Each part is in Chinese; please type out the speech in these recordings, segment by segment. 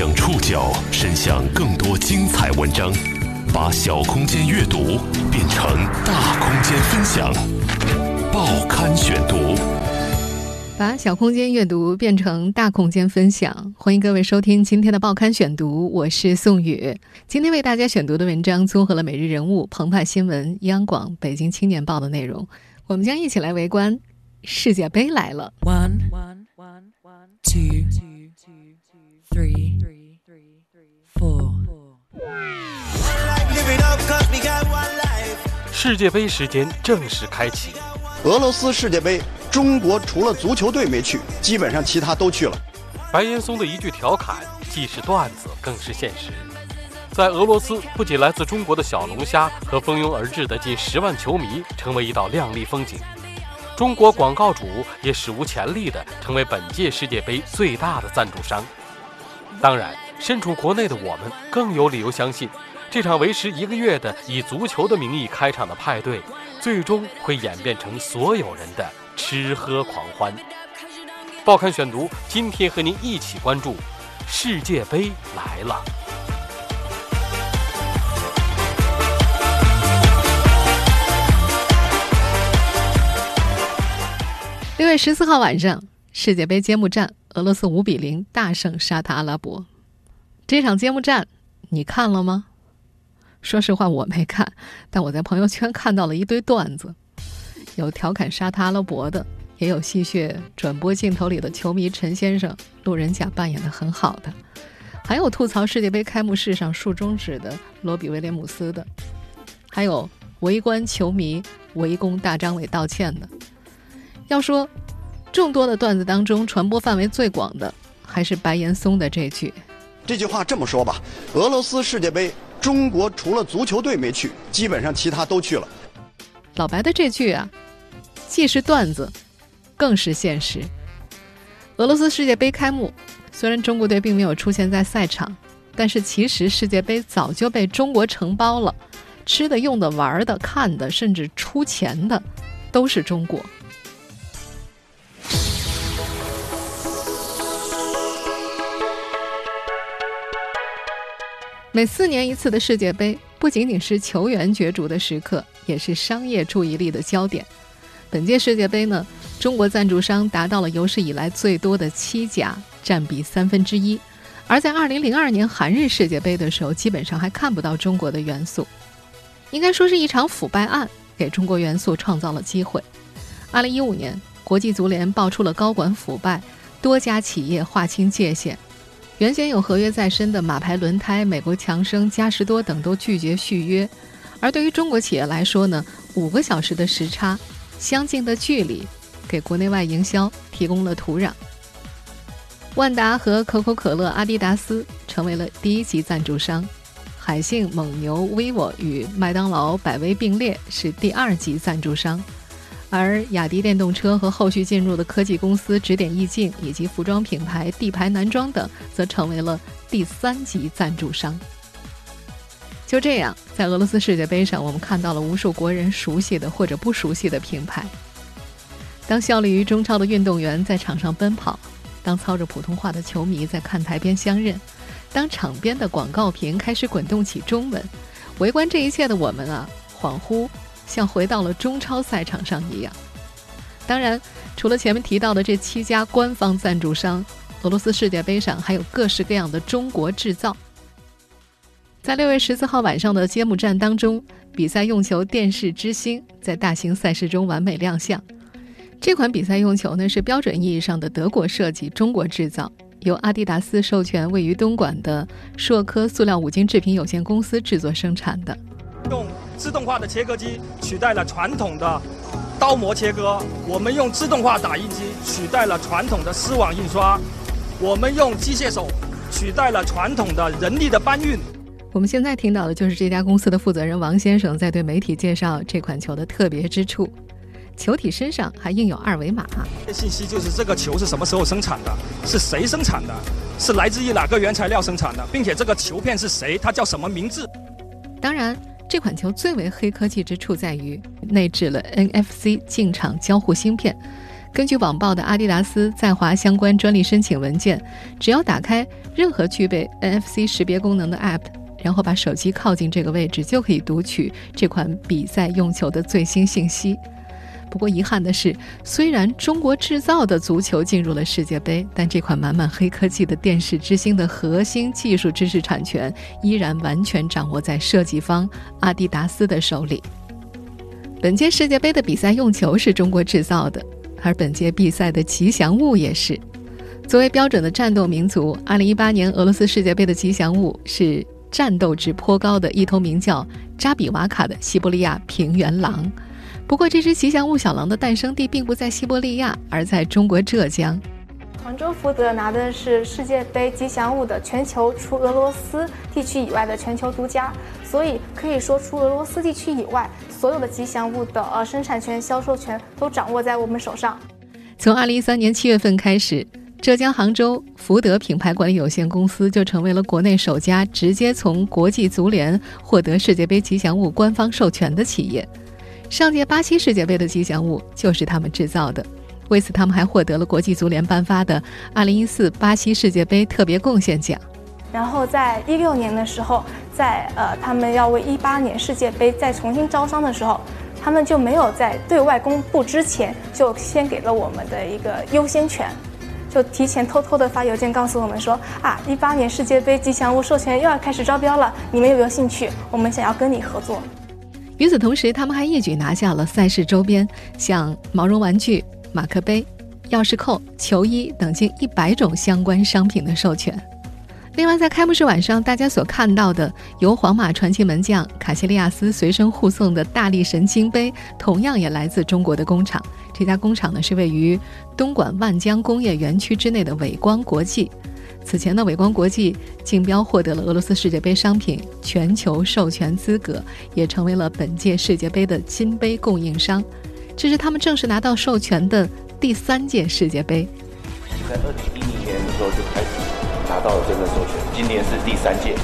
将触角伸向更多精彩文章，把小空间阅读变成大空间分享。报刊选读，把小空间阅读变成大空间分享。欢迎各位收听今天的报刊选读，我是宋宇。今天为大家选读的文章综合了《每日人物》、澎湃新闻、央广、北京青年报的内容。我们将一起来围观世界杯来了。One, one two two, three, 世界杯时间正式开启。俄罗斯世界杯，中国除了足球队没去，基本上其他都去了。白岩松的一句调侃，既是段子，更是现实。在俄罗斯，不仅来自中国的小龙虾和蜂拥而至的近十万球迷成为一道亮丽风景。中国广告主也史无前例地成为本届世界杯最大的赞助商。当然，身处国内的我们更有理由相信，这场为时一个月的以足球的名义开场的派对，最终会演变成所有人的吃喝狂欢。报刊选读，今天和您一起关注世界杯来了。六月十四号晚上，世界杯揭幕战，俄罗斯五比零大胜沙特阿拉伯。这场揭幕战你看了吗？说实话，我没看，但我在朋友圈看到了一堆段子，有调侃沙特阿拉伯的，也有戏谑转播镜头里的球迷陈先生，路人甲扮演的很好的，还有吐槽世界杯开幕式上竖中指的罗比威廉姆斯的，还有围观球迷围攻大张伟道歉的。要说，众多的段子当中，传播范围最广的还是白岩松的这句。这句话这么说吧：俄罗斯世界杯，中国除了足球队没去，基本上其他都去了。老白的这句啊，既是段子，更是现实。俄罗斯世界杯开幕，虽然中国队并没有出现在赛场，但是其实世界杯早就被中国承包了，吃的、用的、玩的、看的，甚至出钱的，都是中国。每四年一次的世界杯，不仅仅是球员角逐的时刻，也是商业注意力的焦点。本届世界杯呢，中国赞助商达到了有史以来最多的七家，占比三分之一。而在2002年韩日世界杯的时候，基本上还看不到中国的元素。应该说是一场腐败案，给中国元素创造了机会。2015年，国际足联爆出了高管腐败，多家企业划清界限。原先有合约在身的马牌轮胎、美国强生、嘉实多等都拒绝续约，而对于中国企业来说呢，五个小时的时差、相近的距离，给国内外营销提供了土壤。万达和可口可乐、阿迪达斯成为了第一级赞助商，海信、蒙牛、vivo 与麦当劳、百威并列是第二级赞助商。而雅迪电动车和后续进入的科技公司指点意境，以及服装品牌地牌男装等，则成为了第三级赞助商。就这样，在俄罗斯世界杯上，我们看到了无数国人熟悉的或者不熟悉的品牌。当效力于中超的运动员在场上奔跑，当操着普通话的球迷在看台边相认，当场边的广告屏开始滚动起中文，围观这一切的我们啊，恍惚。像回到了中超赛场上一样。当然，除了前面提到的这七家官方赞助商，俄罗斯世界杯上还有各式各样的中国制造。在六月十四号晚上的揭幕战当中，比赛用球电视之星在大型赛事中完美亮相。这款比赛用球呢是标准意义上的德国设计、中国制造，由阿迪达斯授权位于东莞的硕科塑料五金制品有限公司制作生产的。用自动化的切割机取代了传统的刀模切割，我们用自动化打印机取代了传统的丝网印刷，我们用机械手取代了传统的人力的搬运。我们现在听到的就是这家公司的负责人王先生在对媒体介绍这款球的特别之处：球体身上还印有二维码。信息就是这个球是什么时候生产的，是谁生产的，是来自于哪个原材料生产的，并且这个球片是谁，它叫什么名字。当然。这款球最为黑科技之处在于内置了 NFC 进场交互芯片，根据网报的阿迪达斯在华相关专利申请文件，只要打开任何具备 NFC 识别功能的 App，然后把手机靠近这个位置，就可以读取这款比赛用球的最新信息。不过遗憾的是，虽然中国制造的足球进入了世界杯，但这款满满黑科技的电视之星的核心技术知识产权依然完全掌握在设计方阿迪达斯的手里。本届世界杯的比赛用球是中国制造的，而本届比赛的吉祥物也是。作为标准的战斗民族，2018年俄罗斯世界杯的吉祥物是战斗值颇高的一头名叫扎比瓦卡的西伯利亚平原狼。不过，这只吉祥物小狼的诞生地并不在西伯利亚，而在中国浙江。杭州福德拿的是世界杯吉祥物的全球除俄罗斯地区以外的全球独家，所以可以说，除俄罗斯地区以外，所有的吉祥物的呃生产权、销售权都掌握在我们手上。从二零一三年七月份开始，浙江杭州福德品牌管理有限公司就成为了国内首家直接从国际足联获得世界杯吉祥物官方授权的企业。上届巴西世界杯的吉祥物就是他们制造的，为此他们还获得了国际足联颁发的2014巴西世界杯特别贡献奖。然后在一六年的时候，在呃他们要为一八年世界杯再重新招商的时候，他们就没有在对外公布之前就先给了我们的一个优先权，就提前偷偷的发邮件告诉我们说啊，一八年世界杯吉祥物授权又要开始招标了，你们有没有兴趣？我们想要跟你合作。与此同时，他们还一举拿下了赛事周边，像毛绒玩具、马克杯、钥匙扣、球衣等近一百种相关商品的授权。另外，在开幕式晚上，大家所看到的由皇马传奇门将卡西利亚斯随身护送的大力神金杯，同样也来自中国的工厂。这家工厂呢，是位于东莞万江工业园区之内的伟光国际。此前的伟光国际竞标获得了俄罗斯世界杯商品全球授权资格，也成为了本届世界杯的金杯供应商。这是他们正式拿到授权的第三届世界杯。在二零一零年的时候就开始拿到了这个授权，今年是第三届。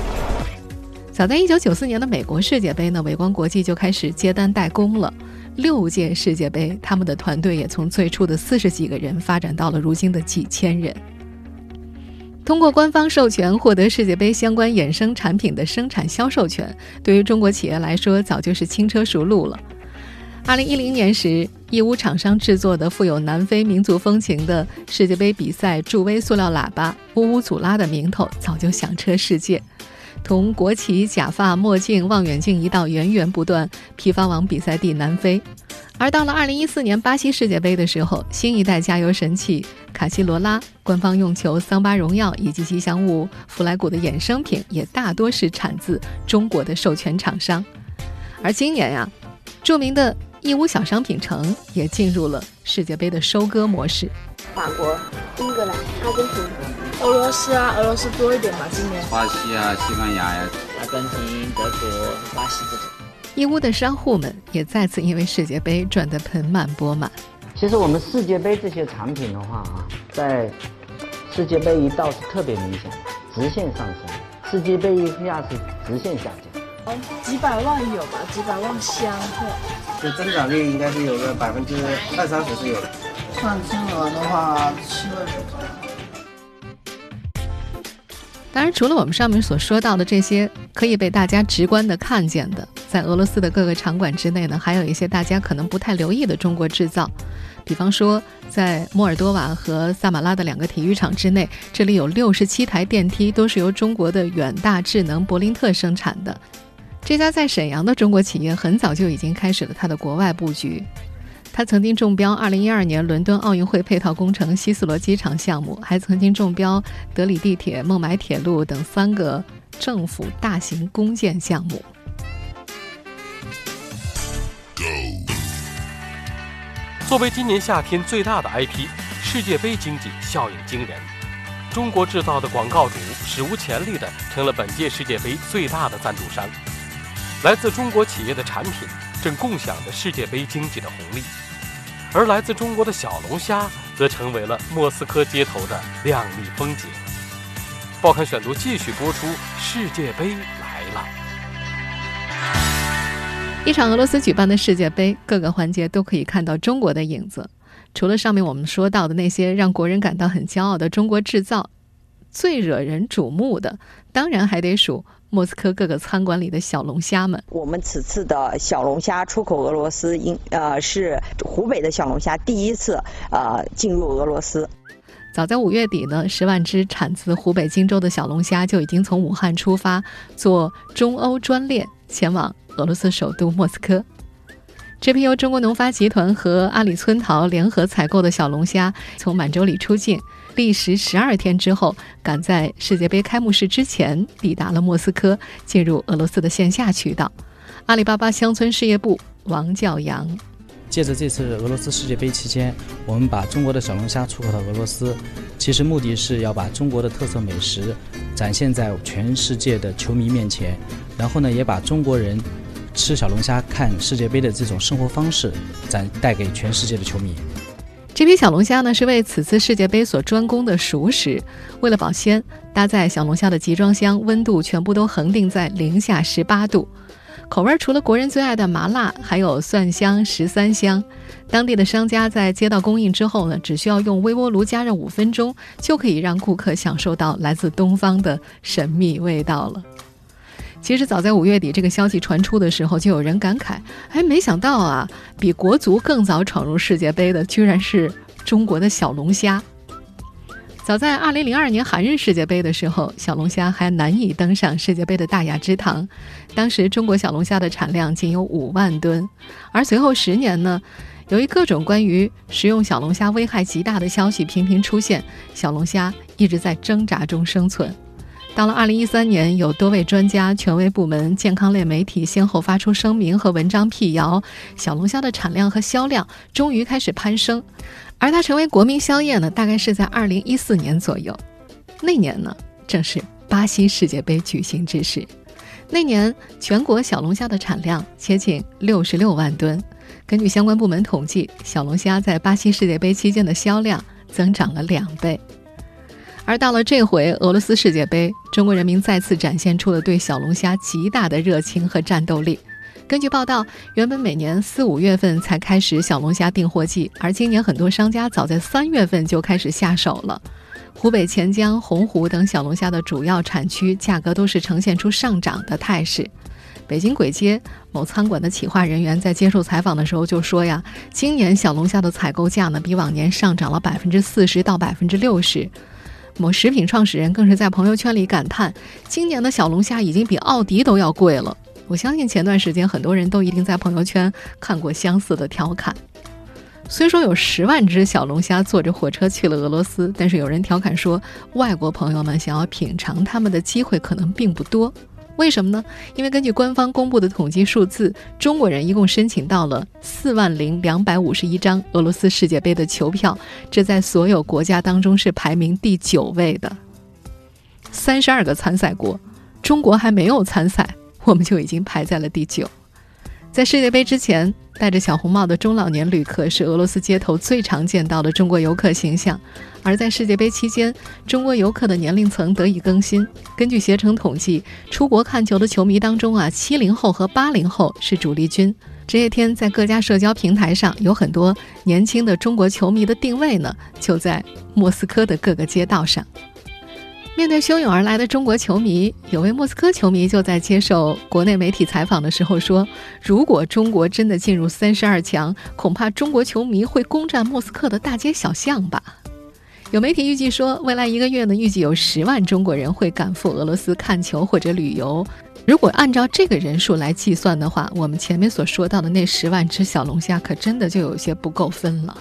早在一九九四年的美国世界杯呢，伟光国际就开始接单代工了。六届世界杯，他们的团队也从最初的四十几个人发展到了如今的几千人。通过官方授权获得世界杯相关衍生产品的生产销售权，对于中国企业来说早就是轻车熟路了。二零一零年时，义乌厂商制作的富有南非民族风情的世界杯比赛助威塑料喇叭“乌乌祖拉”的名头早就响彻世界。同国旗、假发、墨镜、望远镜一道源源不断批发往比赛地南非。而到了二零一四年巴西世界杯的时候，新一代加油神器卡西罗拉、官方用球桑巴荣耀以及吉祥物弗莱古的衍生品，也大多是产自中国的授权厂商。而今年呀，著名的义乌小商品城也进入了世界杯的收割模式。法国、英格兰、阿根廷、俄罗斯啊，俄罗斯多一点吧，今年。巴西啊，西班牙呀，阿根廷、德国、巴西这种。义乌的商户们也再次因为世界杯赚得盆满钵满。其实我们世界杯这些产品的话啊，在世界杯一到是特别明显，直线上升；世界杯一下是直线下降。几百万有吧？几百万箱货。就增长率应该是有个百分之二三十是有的。算金额的话，七位数。当然，除了我们上面所说到的这些可以被大家直观的看见的，在俄罗斯的各个场馆之内呢，还有一些大家可能不太留意的中国制造。比方说，在摩尔多瓦和萨马拉的两个体育场之内，这里有六十七台电梯，都是由中国的远大智能柏林特生产的。这家在沈阳的中国企业很早就已经开始了它的国外布局。他曾经中标2012年伦敦奥运会配套工程希斯罗机场项目，还曾经中标德里地铁、孟买铁路等三个政府大型公建项目。作为今年夏天最大的 IP，世界杯经济效应惊人。中国制造的广告主史无前例的成了本届世界杯最大的赞助商。来自中国企业的产品正共享着世界杯经济的红利。而来自中国的小龙虾，则成为了莫斯科街头的亮丽风景。报刊选读继续播出，世界杯来了。一场俄罗斯举办的世界杯，各个环节都可以看到中国的影子。除了上面我们说到的那些让国人感到很骄傲的中国制造，最惹人瞩目的，当然还得数莫斯科各个餐馆里的小龙虾们。我们此次的小龙虾出口俄罗斯，应呃是湖北的小龙虾第一次呃进入俄罗斯。早在五月底呢，十万只产自湖北荆州的小龙虾就已经从武汉出发，坐中欧专列前往俄罗斯首都莫斯科。这批由中国农发集团和阿里村淘联合采购的小龙虾，从满洲里出境，历时十二天之后，赶在世界杯开幕式之前抵达了莫斯科，进入俄罗斯的线下渠道。阿里巴巴乡村事业部王教阳。借着这次俄罗斯世界杯期间，我们把中国的小龙虾出口到俄罗斯，其实目的是要把中国的特色美食展现在全世界的球迷面前，然后呢，也把中国人吃小龙虾看世界杯的这种生活方式展带给全世界的球迷。这批小龙虾呢，是为此次世界杯所专供的熟食，为了保鲜，搭载小龙虾的集装箱温度全部都恒定在零下十八度。口味除了国人最爱的麻辣，还有蒜香、十三香。当地的商家在接到供应之后呢，只需要用微波炉加热五分钟，就可以让顾客享受到来自东方的神秘味道了。其实早在五月底这个消息传出的时候，就有人感慨：哎，没想到啊，比国足更早闯入世界杯的，居然是中国的小龙虾。早在2002年韩日世界杯的时候，小龙虾还难以登上世界杯的大雅之堂。当时中国小龙虾的产量仅有五万吨，而随后十年呢，由于各种关于食用小龙虾危害极大的消息频频出现，小龙虾一直在挣扎中生存。到了2013年，有多位专家、权威部门、健康类媒体先后发出声明和文章辟谣，小龙虾的产量和销量终于开始攀升。而它成为国民宵夜呢，大概是在二零一四年左右。那年呢，正是巴西世界杯举行之时。那年全国小龙虾的产量接近六十六万吨。根据相关部门统计，小龙虾在巴西世界杯期间的销量增长了两倍。而到了这回俄罗斯世界杯，中国人民再次展现出了对小龙虾极大的热情和战斗力。根据报道，原本每年四五月份才开始小龙虾订货季，而今年很多商家早在三月份就开始下手了。湖北潜江、洪湖等小龙虾的主要产区价格都是呈现出上涨的态势。北京簋街某餐馆的企划人员在接受采访的时候就说呀：“今年小龙虾的采购价呢，比往年上涨了百分之四十到百分之六十。”某食品创始人更是在朋友圈里感叹：“今年的小龙虾已经比奥迪都要贵了。”我相信前段时间很多人都一定在朋友圈看过相似的调侃。虽说有十万只小龙虾坐着火车去了俄罗斯，但是有人调侃说，外国朋友们想要品尝它们的机会可能并不多。为什么呢？因为根据官方公布的统计数字，中国人一共申请到了四万零两百五十一张俄罗斯世界杯的球票，这在所有国家当中是排名第九位的。三十二个参赛国，中国还没有参赛。我们就已经排在了第九。在世界杯之前，戴着小红帽的中老年旅客是俄罗斯街头最常见到的中国游客形象。而在世界杯期间，中国游客的年龄层得以更新。根据携程统计，出国看球的球迷当中啊，七零后和八零后是主力军。这些天，在各家社交平台上，有很多年轻的中国球迷的定位呢，就在莫斯科的各个街道上。面对汹涌而来的中国球迷，有位莫斯科球迷就在接受国内媒体采访的时候说：“如果中国真的进入三十二强，恐怕中国球迷会攻占莫斯科的大街小巷吧。”有媒体预计说，未来一个月呢，预计有十万中国人会赶赴俄罗斯看球或者旅游。如果按照这个人数来计算的话，我们前面所说到的那十万只小龙虾，可真的就有些不够分了。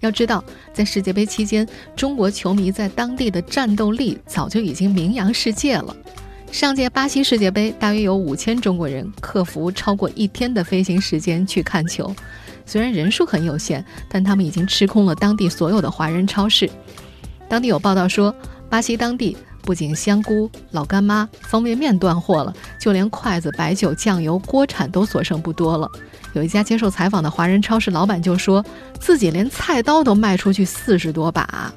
要知道，在世界杯期间，中国球迷在当地的战斗力早就已经名扬世界了。上届巴西世界杯，大约有五千中国人克服超过一天的飞行时间去看球。虽然人数很有限，但他们已经吃空了当地所有的华人超市。当地有报道说，巴西当地。不仅香菇、老干妈、方便面断货了，就连筷子、白酒、酱油、锅铲都所剩不多了。有一家接受采访的华人超市老板就说，自己连菜刀都卖出去四十多把。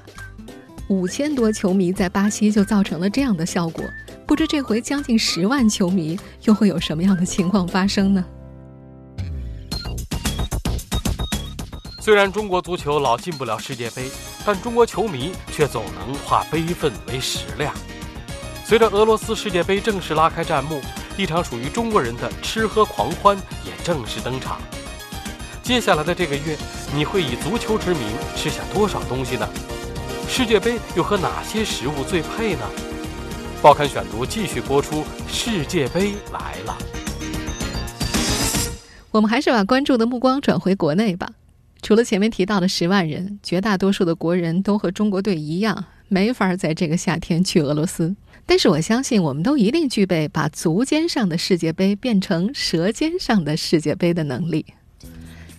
五千多球迷在巴西就造成了这样的效果，不知这回将近十万球迷又会有什么样的情况发生呢？虽然中国足球老进不了世界杯，但中国球迷却总能化悲愤为食量。随着俄罗斯世界杯正式拉开战幕，一场属于中国人的吃喝狂欢也正式登场。接下来的这个月，你会以足球之名吃下多少东西呢？世界杯又和哪些食物最配呢？报刊选读继续播出，世界杯来了。我们还是把关注的目光转回国内吧。除了前面提到的十万人，绝大多数的国人都和中国队一样，没法在这个夏天去俄罗斯。但是我相信，我们都一定具备把足尖上的世界杯变成舌尖上的世界杯的能力。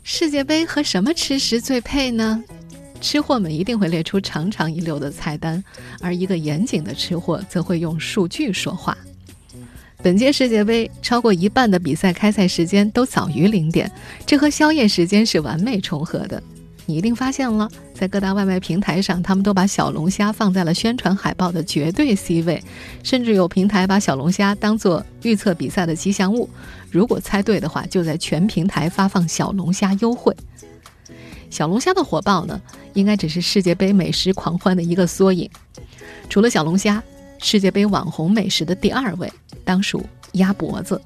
世界杯和什么吃食最配呢？吃货们一定会列出长长一溜的菜单，而一个严谨的吃货则会用数据说话。本届世界杯超过一半的比赛开赛时间都早于零点，这和宵夜时间是完美重合的。你一定发现了，在各大外卖平台上，他们都把小龙虾放在了宣传海报的绝对 C 位，甚至有平台把小龙虾当做预测比赛的吉祥物。如果猜对的话，就在全平台发放小龙虾优惠。小龙虾的火爆呢，应该只是世界杯美食狂欢的一个缩影。除了小龙虾，世界杯网红美食的第二位。当属鸭脖子。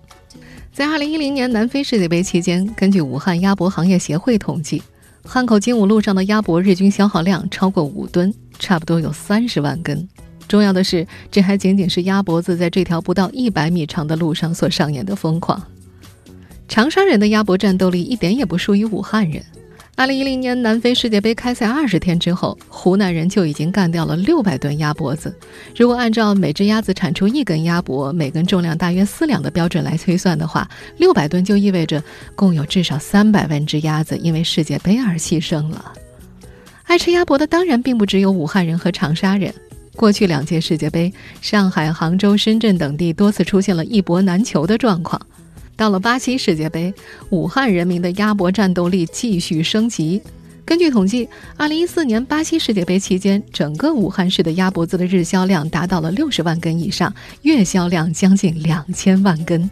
在2010年南非世界杯期间，根据武汉鸭脖行业协会统计，汉口精武路上的鸭脖日均消耗量超过五吨，差不多有三十万根。重要的是，这还仅仅是鸭脖子在这条不到一百米长的路上所上演的疯狂。长沙人的鸭脖战斗力一点也不输于武汉人。二零一零年南非世界杯开赛二十天之后，湖南人就已经干掉了六百吨鸭脖子。如果按照每只鸭子产出一根鸭脖，每根重量大约四两的标准来推算的话，六百吨就意味着共有至少三百万只鸭子因为世界杯而牺牲了。爱吃鸭脖的当然并不只有武汉人和长沙人。过去两届世界杯，上海、杭州、深圳等地多次出现了一脖难求的状况。到了巴西世界杯，武汉人民的鸭脖战斗力继续升级。根据统计，2014年巴西世界杯期间，整个武汉市的鸭脖子的日销量达到了60万根以上，月销量将近2000万根。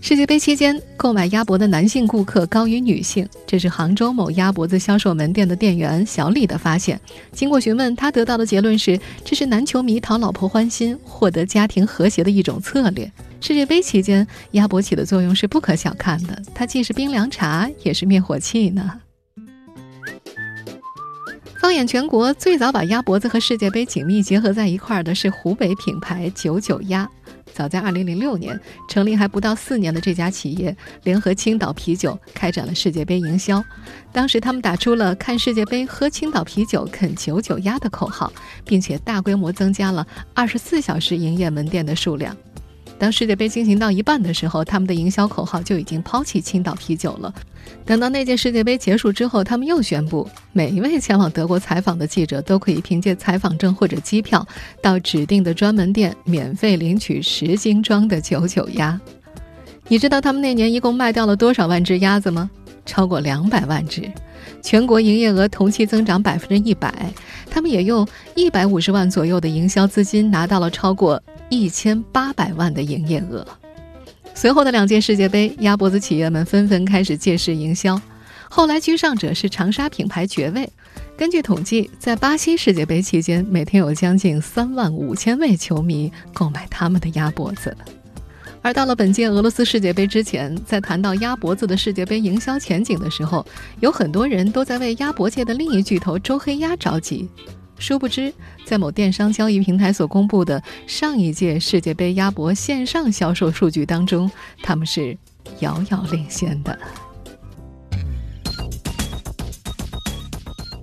世界杯期间，购买鸭脖的男性顾客高于女性，这是杭州某鸭脖子销售门店的店员小李的发现。经过询问，他得到的结论是，这是男球迷讨老婆欢心、获得家庭和谐的一种策略。世界杯期间，鸭脖起的作用是不可小看的，它既是冰凉茶，也是灭火器呢。放眼全国，最早把鸭脖子和世界杯紧密结合在一块儿的是湖北品牌九九鸭。早在2006年成立还不到四年的这家企业，联合青岛啤酒开展了世界杯营销。当时他们打出了“看世界杯，喝青岛啤酒，啃九九鸭”的口号，并且大规模增加了24小时营业门店的数量。当世界杯进行到一半的时候，他们的营销口号就已经抛弃青岛啤酒了。等到那届世界杯结束之后，他们又宣布，每一位前往德国采访的记者都可以凭借采访证或者机票，到指定的专门店免费领取十斤装的九九鸭。你知道他们那年一共卖掉了多少万只鸭子吗？超过两百万只，全国营业额同期增长百分之一百。他们也用一百五十万左右的营销资金，拿到了超过。一千八百万的营业额。随后的两届世界杯，鸭脖子企业们纷纷开始借势营销。后来居上者是长沙品牌绝味。根据统计，在巴西世界杯期间，每天有将近三万五千位球迷购买他们的鸭脖子。而到了本届俄罗斯世界杯之前，在谈到鸭脖子的世界杯营销前景的时候，有很多人都在为鸭脖界的另一巨头周黑鸭着急。殊不知，在某电商交易平台所公布的上一届世界杯鸭脖线上销售数据当中，他们是遥遥领先的。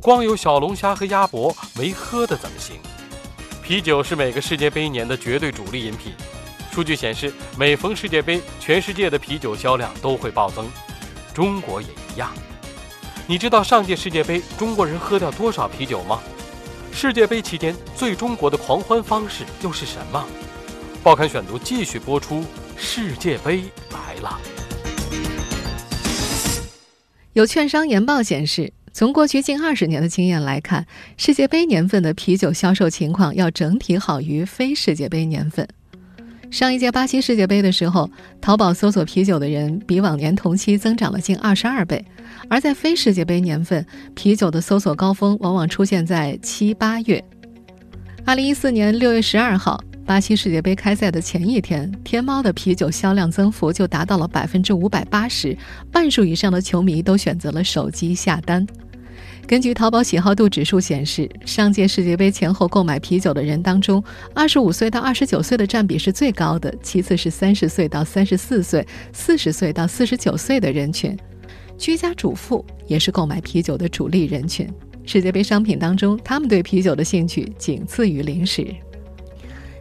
光有小龙虾和鸭脖没喝的怎么行？啤酒是每个世界杯年的绝对主力饮品。数据显示，每逢世界杯，全世界的啤酒销量都会暴增，中国也一样。你知道上届世界杯中国人喝掉多少啤酒吗？世界杯期间最中国的狂欢方式又是什么？报刊选读继续播出。世界杯来了。有券商研报显示，从过去近二十年的经验来看，世界杯年份的啤酒销售情况要整体好于非世界杯年份。上一届巴西世界杯的时候，淘宝搜索啤酒的人比往年同期增长了近二十二倍，而在非世界杯年份，啤酒的搜索高峰往往出现在七八月。二零一四年六月十二号，巴西世界杯开赛的前一天，天猫的啤酒销量增幅就达到了百分之五百八十，半数以上的球迷都选择了手机下单。根据淘宝喜好度指数显示，上届世界杯前后购买啤酒的人当中，二十五岁到二十九岁的占比是最高的，其次是三十岁到三十四岁、四十岁到四十九岁的人群。居家主妇也是购买啤酒的主力人群。世界杯商品当中，他们对啤酒的兴趣仅次于零食。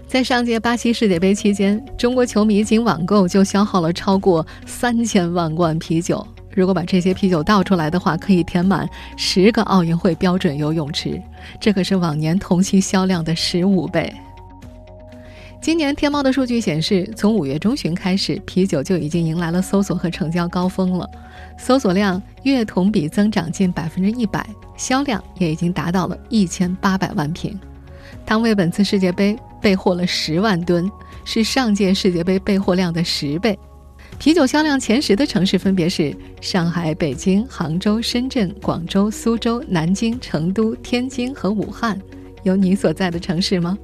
在上届巴西世界杯期间，中国球迷仅网购就消耗了超过三千万罐啤酒。如果把这些啤酒倒出来的话，可以填满十个奥运会标准游泳池，这可是往年同期销量的十五倍。今年天猫的数据显示，从五月中旬开始，啤酒就已经迎来了搜索和成交高峰了，搜索量月同比增长近百分之一百，销量也已经达到了一千八百万瓶。汤唯本次世界杯备货了十万吨，是上届世界杯备货量的十倍。啤酒销量前十的城市分别是上海、北京、杭州、深圳、广州、苏州、南京、成都、天津和武汉。有你所在的城市吗？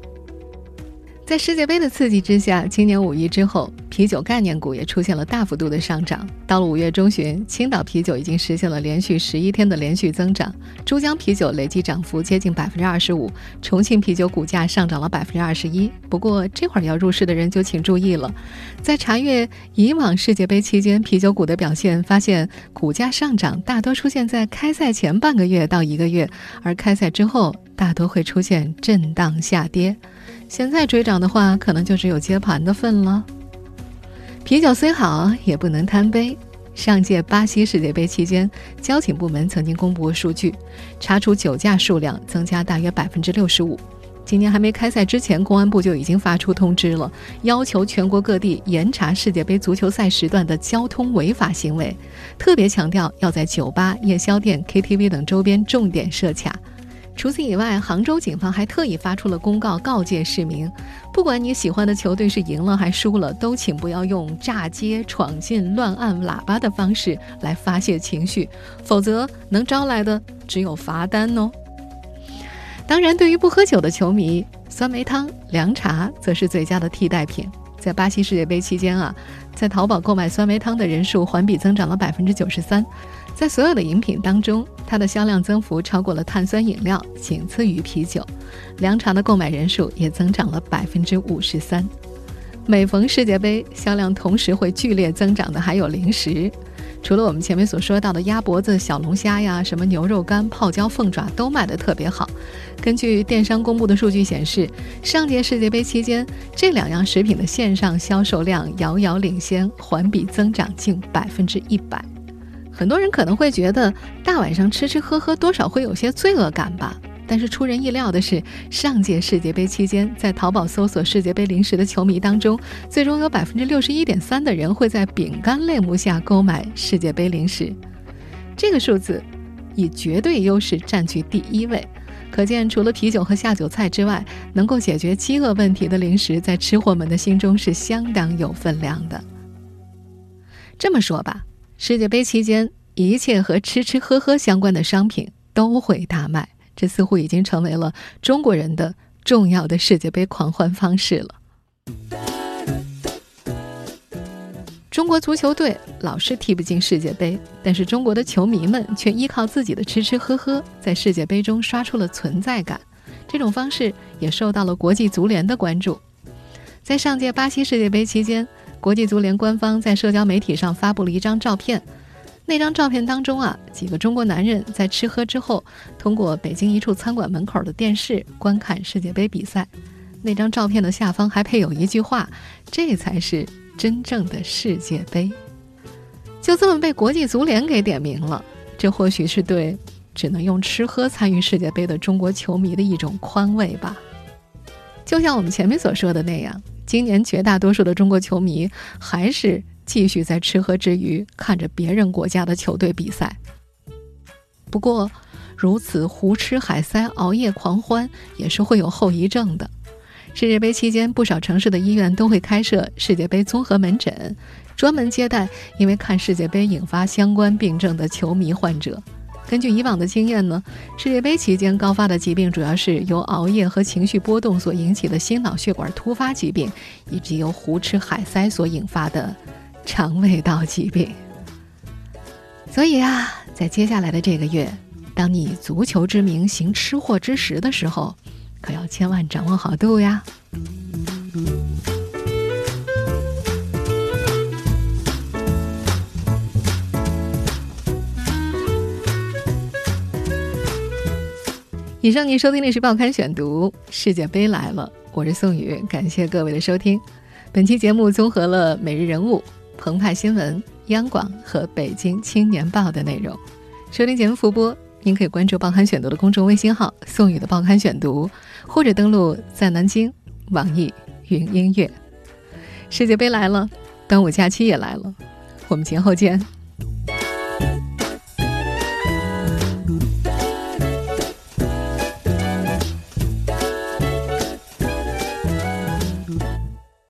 在世界杯的刺激之下，今年五一之后，啤酒概念股也出现了大幅度的上涨。到了五月中旬，青岛啤酒已经实现了连续十一天的连续增长，珠江啤酒累计涨幅接近百分之二十五，重庆啤酒股价上涨了百分之二十一。不过这会儿要入市的人就请注意了，在查阅以往世界杯期间啤酒股的表现，发现股价上涨大多出现在开赛前半个月到一个月，而开赛之后大多会出现震荡下跌。现在追涨的话，可能就只有接盘的份了。啤酒虽好，也不能贪杯。上届巴西世界杯期间，交警部门曾经公布过数据，查处酒驾数量增加大约百分之六十五。今年还没开赛之前，公安部就已经发出通知了，要求全国各地严查世界杯足球赛时段的交通违法行为，特别强调要在酒吧、夜宵店、KTV 等周边重点设卡。除此以外，杭州警方还特意发出了公告，告诫市民：不管你喜欢的球队是赢了还输了，都请不要用炸街、闯进、乱按喇叭的方式来发泄情绪，否则能招来的只有罚单哦。当然，对于不喝酒的球迷，酸梅汤、凉茶则是最佳的替代品。在巴西世界杯期间啊，在淘宝购买酸梅汤的人数环比增长了百分之九十三。在所有的饮品当中，它的销量增幅超过了碳酸饮料，仅次于啤酒。凉茶的购买人数也增长了百分之五十三。每逢世界杯，销量同时会剧烈增长的还有零食。除了我们前面所说到的鸭脖子、小龙虾呀，什么牛肉干、泡椒凤爪都卖得特别好。根据电商公布的数据显示，上届世界杯期间，这两样食品的线上销售量遥遥领先，环比增长近百分之一百。很多人可能会觉得大晚上吃吃喝喝多少会有些罪恶感吧，但是出人意料的是，上届世界杯期间，在淘宝搜索世界杯零食的球迷当中，最终有百分之六十一点三的人会在饼干类目下购买世界杯零食，这个数字以绝对优势占据第一位，可见除了啤酒和下酒菜之外，能够解决饥饿问题的零食在吃货们的心中是相当有分量的。这么说吧。世界杯期间，一切和吃吃喝喝相关的商品都会大卖，这似乎已经成为了中国人的重要的世界杯狂欢方式了。中国足球队老是踢不进世界杯，但是中国的球迷们却依靠自己的吃吃喝喝，在世界杯中刷出了存在感。这种方式也受到了国际足联的关注。在上届巴西世界杯期间。国际足联官方在社交媒体上发布了一张照片，那张照片当中啊，几个中国男人在吃喝之后，通过北京一处餐馆门口的电视观看世界杯比赛。那张照片的下方还配有一句话：“这才是真正的世界杯。”就这么被国际足联给点名了，这或许是对只能用吃喝参与世界杯的中国球迷的一种宽慰吧。就像我们前面所说的那样。今年绝大多数的中国球迷还是继续在吃喝之余看着别人国家的球队比赛。不过，如此胡吃海塞、熬夜狂欢也是会有后遗症的。世界杯期间，不少城市的医院都会开设世界杯综合门诊，专门接待因为看世界杯引发相关病症的球迷患者。根据以往的经验呢，世界杯期间高发的疾病主要是由熬夜和情绪波动所引起的心脑血管突发疾病，以及由胡吃海塞所引发的肠胃道疾病。所以啊，在接下来的这个月，当你以足球之名行吃货之实的时候，可要千万掌握好度呀！以上您收听的是《报刊选读》，世界杯来了，我是宋宇，感谢各位的收听。本期节目综合了《每日人物》、澎湃新闻、央广和北京青年报的内容。收听节目复播。您可以关注《报刊选读》的公众微信号“宋宇的报刊选读”，或者登录在南京网易云音乐。世界杯来了，端午假期也来了，我们节后见。